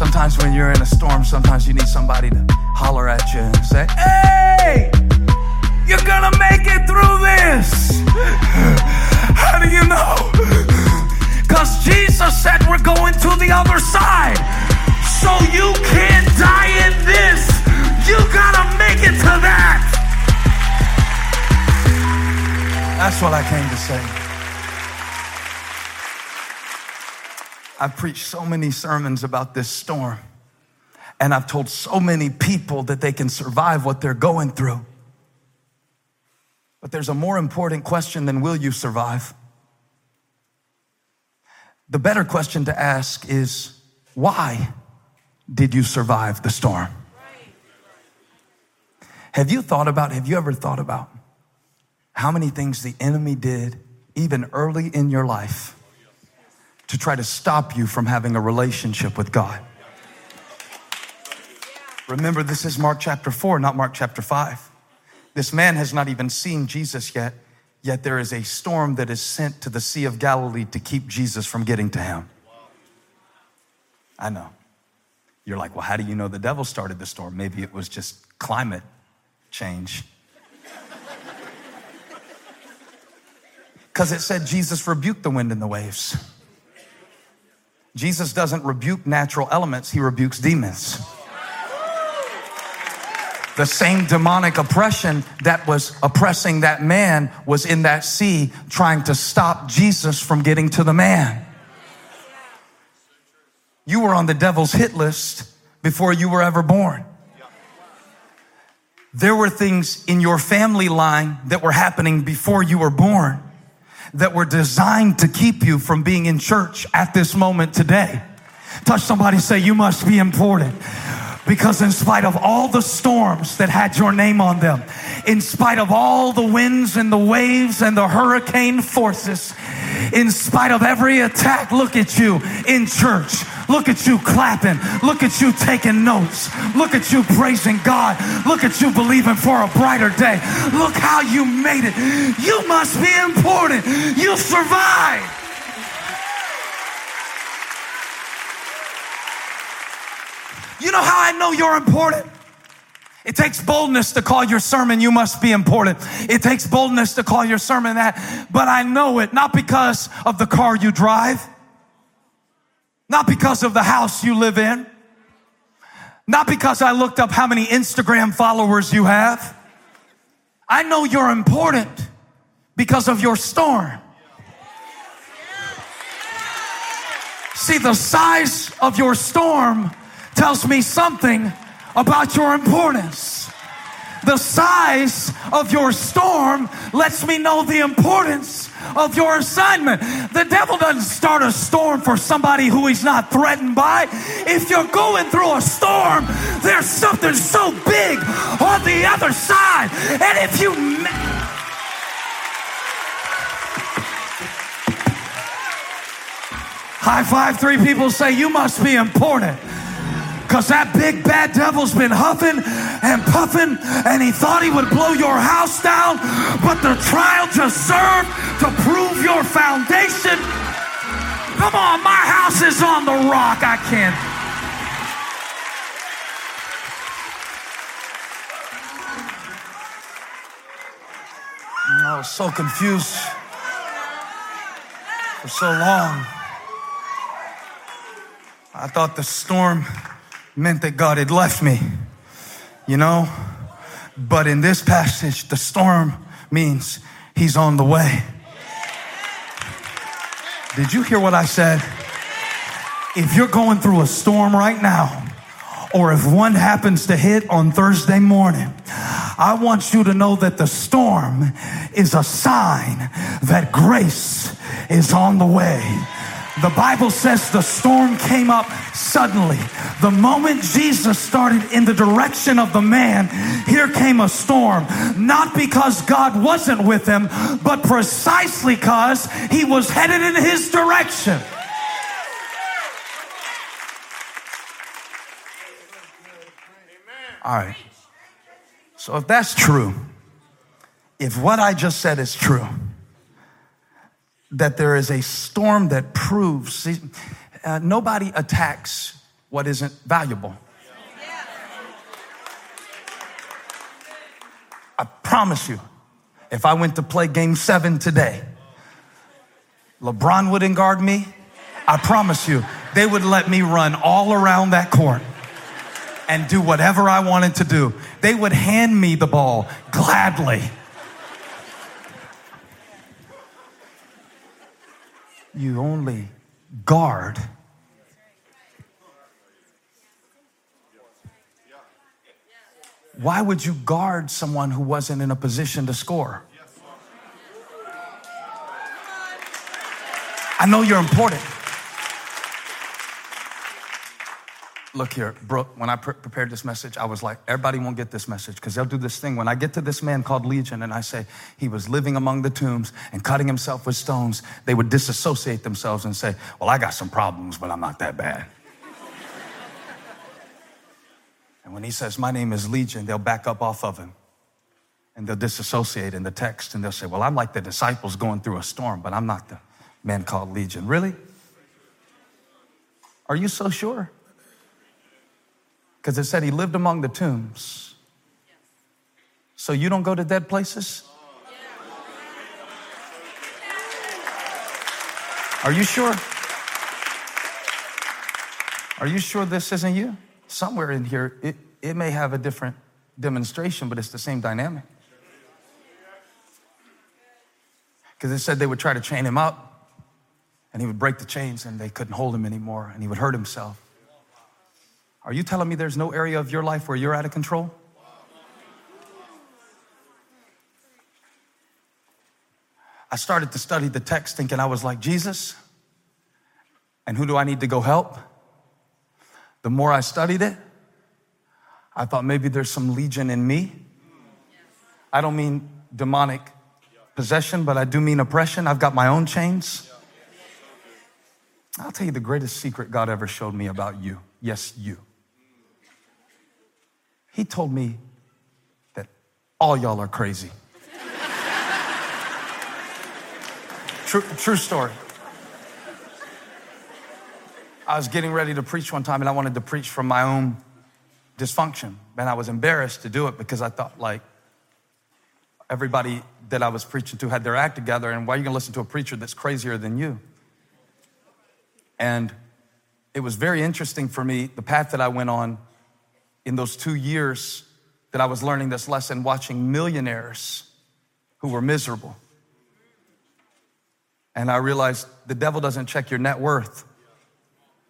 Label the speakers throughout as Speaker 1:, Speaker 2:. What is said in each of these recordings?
Speaker 1: Sometimes when you're in a storm, sometimes you need somebody to holler at you and say, Hey, you're gonna make it through this. How do you know? Because Jesus said we're going to the other side. So you can't die in this. You gotta make it to that. That's what I came to say. I've preached so many sermons about this storm, and I've told so many people that they can survive what they're going through. But there's a more important question than will you survive? The better question to ask is why did you survive the storm? Have you thought about, have you ever thought about how many things the enemy did even early in your life to try to stop you from having a relationship with God. Remember, this is Mark chapter 4, not Mark chapter 5. This man has not even seen Jesus yet, yet there is a storm that is sent to the Sea of Galilee to keep Jesus from getting to him. I know. You're like, well, how do you know the devil started the storm? Maybe it was just climate change. Because it said Jesus rebuked the wind and the waves. Jesus doesn't rebuke natural elements, he rebukes demons. The same demonic oppression that was oppressing that man was in that sea trying to stop Jesus from getting to the man. You were on the devil's hit list before you were ever born. There were things in your family line that were happening before you were born that were designed to keep you from being in church at this moment today. Touch somebody, say, You must be important. Because in spite of all the storms that had your name on them, in spite of all the winds and the waves and the hurricane forces, in spite of every attack, look at you in church. Look at you clapping. Look at you taking notes. Look at you praising God. Look at you believing for a brighter day. Look how you made it. You must be important. You survived. You know how I know you're important? It takes boldness to call your sermon, you must be important. It takes boldness to call your sermon that, but I know it not because of the car you drive, not because of the house you live in, not because I looked up how many Instagram followers you have. I know you're important because of your storm. See, the size of your storm tells me something about your importance. The size of your storm lets me know the importance of your assignment. The devil doesn't start a storm for somebody who he's not threatened by. If you're going through a storm, there's something so big on the other side. And if you. High five, three people say, You must be important. Because that big bad devil's been huffing and puffing, and he thought he would blow your house down, but the trial just served to prove your foundation. Come on, my house is on the rock. I can't. I was so confused for so long. I thought the storm meant that God had left me, you know? But in this passage, the storm means he's on the way. Did you hear what I said? If you're going through a storm right now, or if one happens to hit on Thursday morning, I want you to know that the storm is a sign that grace is on the way. The Bible says the storm came up suddenly. The moment Jesus started in the direction of the man, here came a storm. Not because God wasn't with him, but precisely because he was headed in his direction. All right. So if that's true, if what I just said is true, that there is a storm that proves see, uh, nobody attacks what isn't valuable. I promise you, if I went to play game seven today, LeBron wouldn't guard me. I promise you, they would let me run all around that court and do whatever I wanted to do. They would hand me the ball gladly. You only guard Why would you guard someone who wasn't in a position to score? I know you're important. Look here, Brooke, when I pre- prepared this message, I was like, everybody won't get this message because they'll do this thing. When I get to this man called Legion and I say he was living among the tombs and cutting himself with stones, they would disassociate themselves and say, Well, I got some problems, but I'm not that bad. and when he says, My name is Legion, they'll back up off of him and they'll disassociate in the text and they'll say, Well, I'm like the disciples going through a storm, but I'm not the man called Legion. Really? Are you so sure? Because it said he lived among the tombs. So you don't go to dead places? Are you sure? Are you sure this isn't you? Somewhere in here, it, it may have a different demonstration, but it's the same dynamic. Because it said they would try to chain him up, and he would break the chains, and they couldn't hold him anymore, and he would hurt himself. Are you telling me there's no area of your life where you're out of control? I started to study the text thinking I was like Jesus. And who do I need to go help? The more I studied it, I thought maybe there's some legion in me. I don't mean demonic possession, but I do mean oppression. I've got my own chains. I'll tell you the greatest secret God ever showed me about you. Yes, you. He told me that all y'all are crazy. true, true story. I was getting ready to preach one time and I wanted to preach from my own dysfunction. And I was embarrassed to do it because I thought, like, everybody that I was preaching to had their act together. And why are you going to listen to a preacher that's crazier than you? And it was very interesting for me, the path that I went on in those two years that I was learning this lesson, watching millionaires who were miserable. And I realized the devil doesn't check your net worth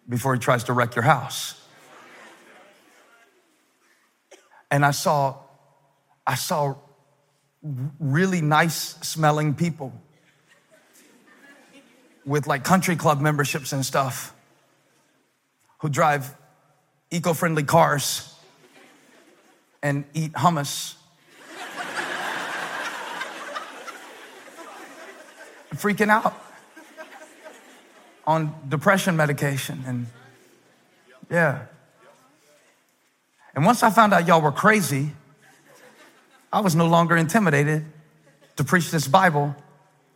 Speaker 1: before he tries to wreck your house. And I saw, I saw really nice smelling people with like country club memberships and stuff who drive eco friendly cars and eat hummus. freaking out on depression medication and yeah. And once I found out y'all were crazy, I was no longer intimidated to preach this Bible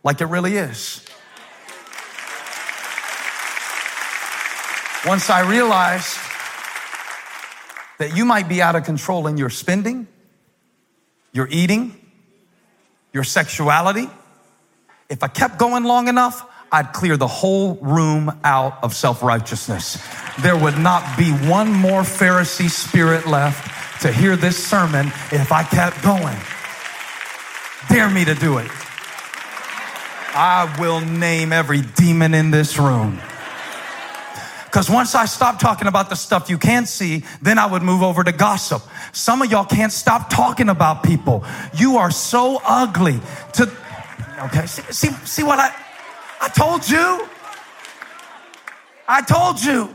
Speaker 1: like it really is. Once I realized that you might be out of control in your spending, your eating, your sexuality. If I kept going long enough, I'd clear the whole room out of self righteousness. There would not be one more Pharisee spirit left to hear this sermon if I kept going. Dare me to do it. I will name every demon in this room. Because once I stopped talking about the stuff you can't see, then I would move over to gossip. Some of y'all can't stop talking about people. You are so ugly to, okay, see, see, see what I, I told you. I told you.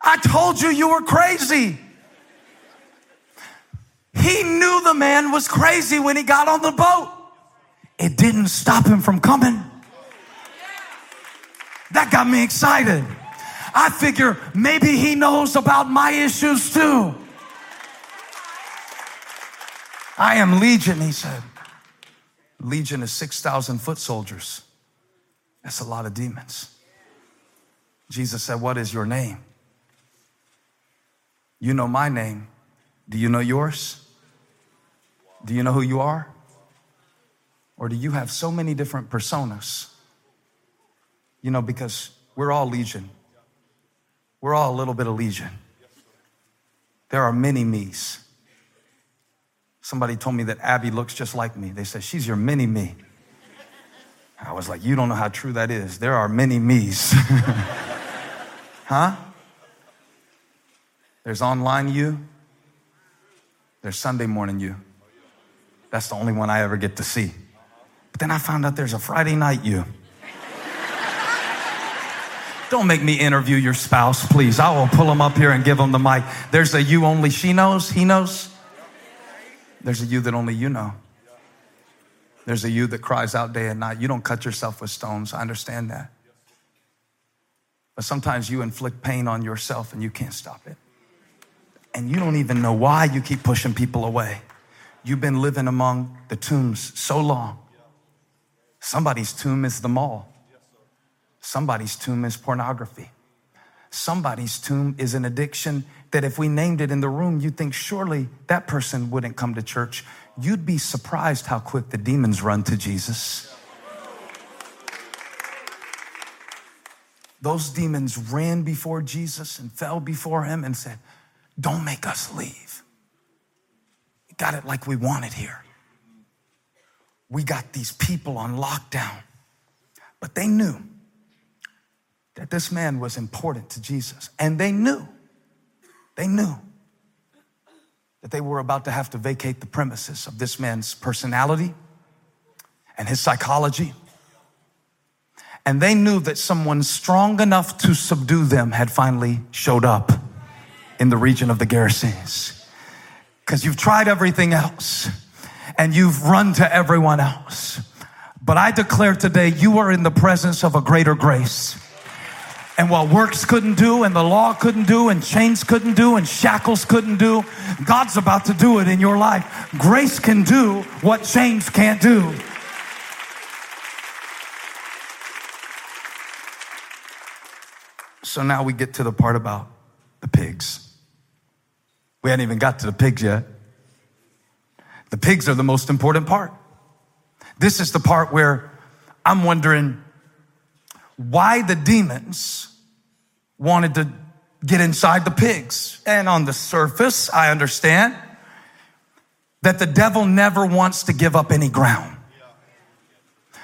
Speaker 1: I told you you were crazy. He knew the man was crazy when he got on the boat. It didn't stop him from coming. That got me excited. I figure maybe he knows about my issues too. I am Legion, he said. Legion is 6,000 foot soldiers. That's a lot of demons. Jesus said, What is your name? You know my name. Do you know yours? Do you know who you are? Or do you have so many different personas? You know, because we're all legion. We're all a little bit of legion. There are many me's. Somebody told me that Abby looks just like me. They said, She's your mini me. I was like, You don't know how true that is. There are many me's. huh? There's online you, there's Sunday morning you. That's the only one I ever get to see. But then I found out there's a Friday night you. Don't make me interview your spouse, please. I will pull him up here and give him the mic. There's a you only she knows, he knows. There's a you that only you know. There's a you that cries out day and night. You don't cut yourself with stones. I understand that. But sometimes you inflict pain on yourself and you can't stop it. And you don't even know why you keep pushing people away. You've been living among the tombs so long. Somebody's tomb is the mall. Somebody's tomb is pornography. Somebody's tomb is an addiction that if we named it in the room, you'd think surely that person wouldn't come to church. You'd be surprised how quick the demons run to Jesus. Those demons ran before Jesus and fell before him and said, Don't make us leave. We got it like we want it here. We got these people on lockdown. But they knew that this man was important to Jesus. And they knew, they knew that they were about to have to vacate the premises of this man's personality and his psychology. And they knew that someone strong enough to subdue them had finally showed up in the region of the Gerasenes. Because you've tried everything else and you've run to everyone else. But I declare today you are in the presence of a greater grace. And what works couldn't do, and the law couldn't do, and chains couldn't do, and shackles couldn't do, God's about to do it in your life. Grace can do what chains can't do. So now we get to the part about the pigs. We hadn't even got to the pigs yet. The pigs are the most important part. This is the part where I'm wondering why the demons wanted to get inside the pigs. And on the surface, I understand that the devil never wants to give up any ground.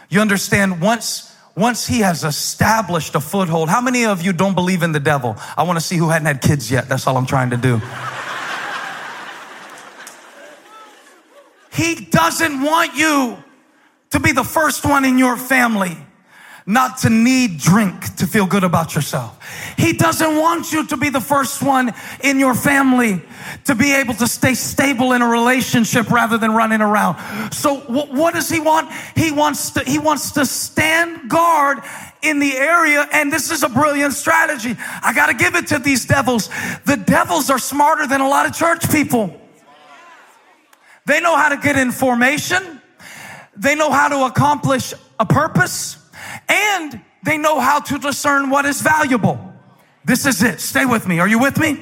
Speaker 1: You understand once once he has established a foothold, how many of you don't believe in the devil? I want to see who hadn't had kids yet. That's all I'm trying to do. he doesn't want you to be the first one in your family not to need drink to feel good about yourself. He doesn't want you to be the first one in your family to be able to stay stable in a relationship rather than running around. So what does he want? He wants to, he wants to stand guard in the area. And this is a brilliant strategy. I got to give it to these devils. The devils are smarter than a lot of church people. They know how to get in formation. They know how to accomplish a purpose and they know how to discern what is valuable. This is it. Stay with me. Are you with me?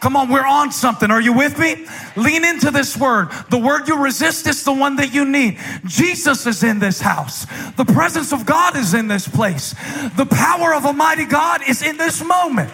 Speaker 1: Come on, we're on something. Are you with me? Lean into this word. The word you resist is the one that you need. Jesus is in this house. The presence of God is in this place. The power of Almighty God is in this moment.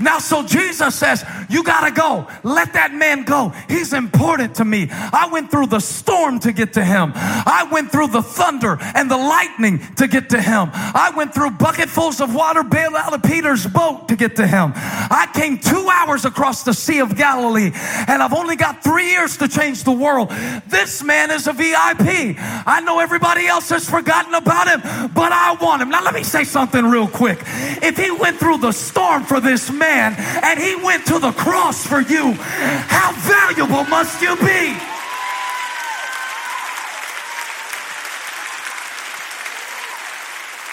Speaker 1: Now, so Jesus says, You gotta go. Let that man go. He's important to me. I went through the storm to get to him. I went through the thunder and the lightning to get to him. I went through bucketfuls of water bailed out of Peter's boat to get to him. I came two hours across the Sea of Galilee and I've only got three years to change the world. This man is a VIP. I know everybody else has forgotten about him, but I want him. Now, let me say something real quick. If he went through the storm for this man and he went to the cross for you, how valuable must you be?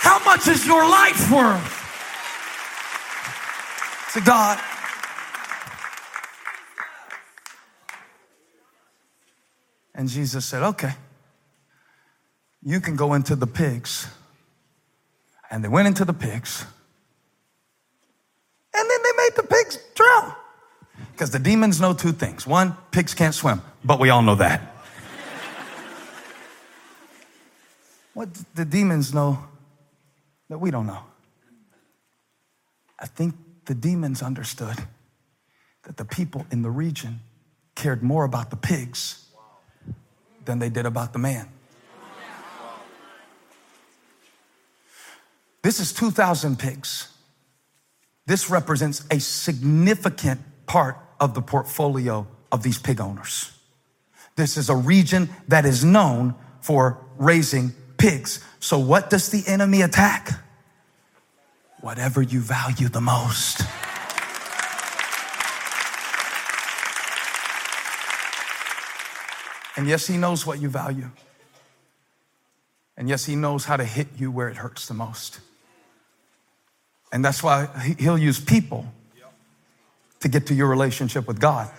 Speaker 1: How much is your life worth? To God. And Jesus said, Okay, you can go into the pigs. And they went into the pigs. And then they made the pigs drown. Because the demons know two things. One, pigs can't swim, but we all know that. what the demons know that we don't know? I think the demons understood that the people in the region cared more about the pigs than they did about the man. This is 2,000 pigs. This represents a significant part of the portfolio of these pig owners. This is a region that is known for raising pigs. So, what does the enemy attack? Whatever you value the most. And yes, he knows what you value. And yes, he knows how to hit you where it hurts the most. And that's why he'll use people to get to your relationship with God.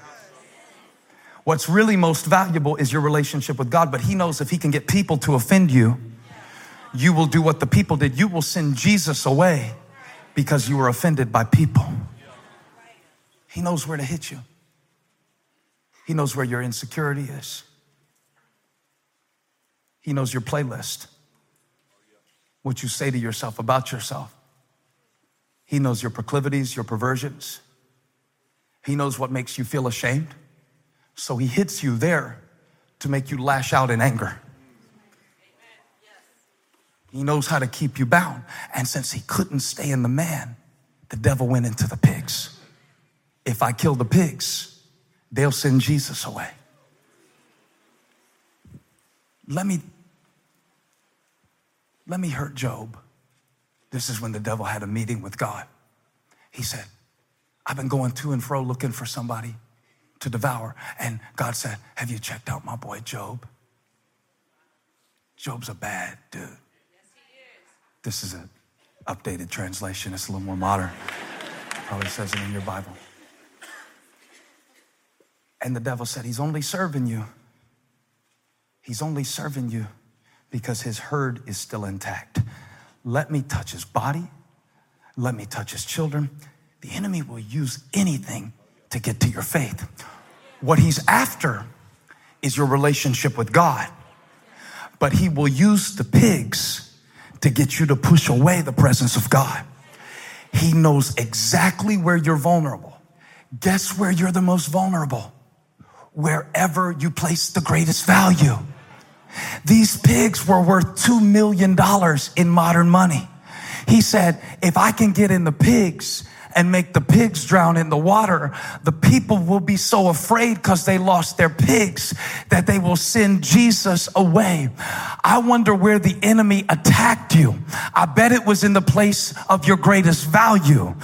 Speaker 1: What's really most valuable is your relationship with God, but he knows if he can get people to offend you, you will do what the people did. You will send Jesus away because you were offended by people. He knows where to hit you. He knows where your insecurity is. He knows your playlist, what you say to yourself about yourself. He knows your proclivities, your perversions. He knows what makes you feel ashamed. So he hits you there to make you lash out in anger. He knows how to keep you bound. And since he couldn't stay in the man, the devil went into the pigs. If I kill the pigs, they'll send Jesus away. Let me let me hurt Job. This is when the devil had a meeting with God. He said, I've been going to and fro looking for somebody to devour. And God said, Have you checked out my boy Job? Job's a bad dude. Yes, is. This is an updated translation, it's a little more modern. Probably says it in your Bible. And the devil said, He's only serving you. He's only serving you because his herd is still intact. Let me touch his body. Let me touch his children. The enemy will use anything to get to your faith. What he's after is your relationship with God. But he will use the pigs to get you to push away the presence of God. He knows exactly where you're vulnerable. Guess where you're the most vulnerable? Wherever you place the greatest value. These pigs were worth $2 million in modern money. He said, if I can get in the pigs and make the pigs drown in the water, the people will be so afraid because they lost their pigs that they will send Jesus away. I wonder where the enemy attacked you. I bet it was in the place of your greatest value.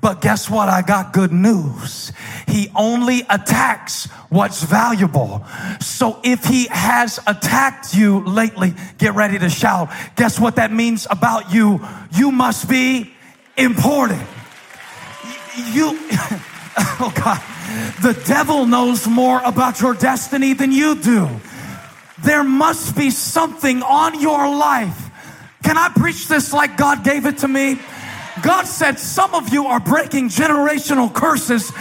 Speaker 1: But guess what? I got good news. He only attacks what's valuable. So if he has attacked you lately, get ready to shout. Guess what that means about you? You must be important you, oh God, the devil knows more about your destiny than you do. There must be something on your life. Can I preach this like God gave it to me? God said some of you are breaking generational curses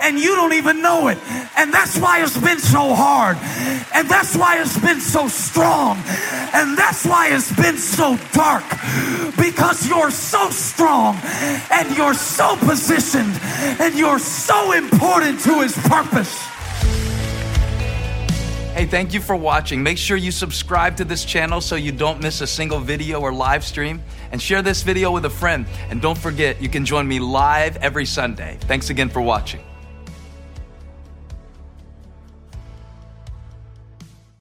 Speaker 1: and you don't even know it. And that's why it's been so hard. And that's why it's been so strong. And that's why it's been so dark. Because you're so strong and you're so positioned and you're so important to his purpose. Hey, thank you for watching. Make sure you subscribe to this channel so you don't miss a single video or live stream. And share this video with a friend. And don't forget, you can join me live every Sunday. Thanks again for watching.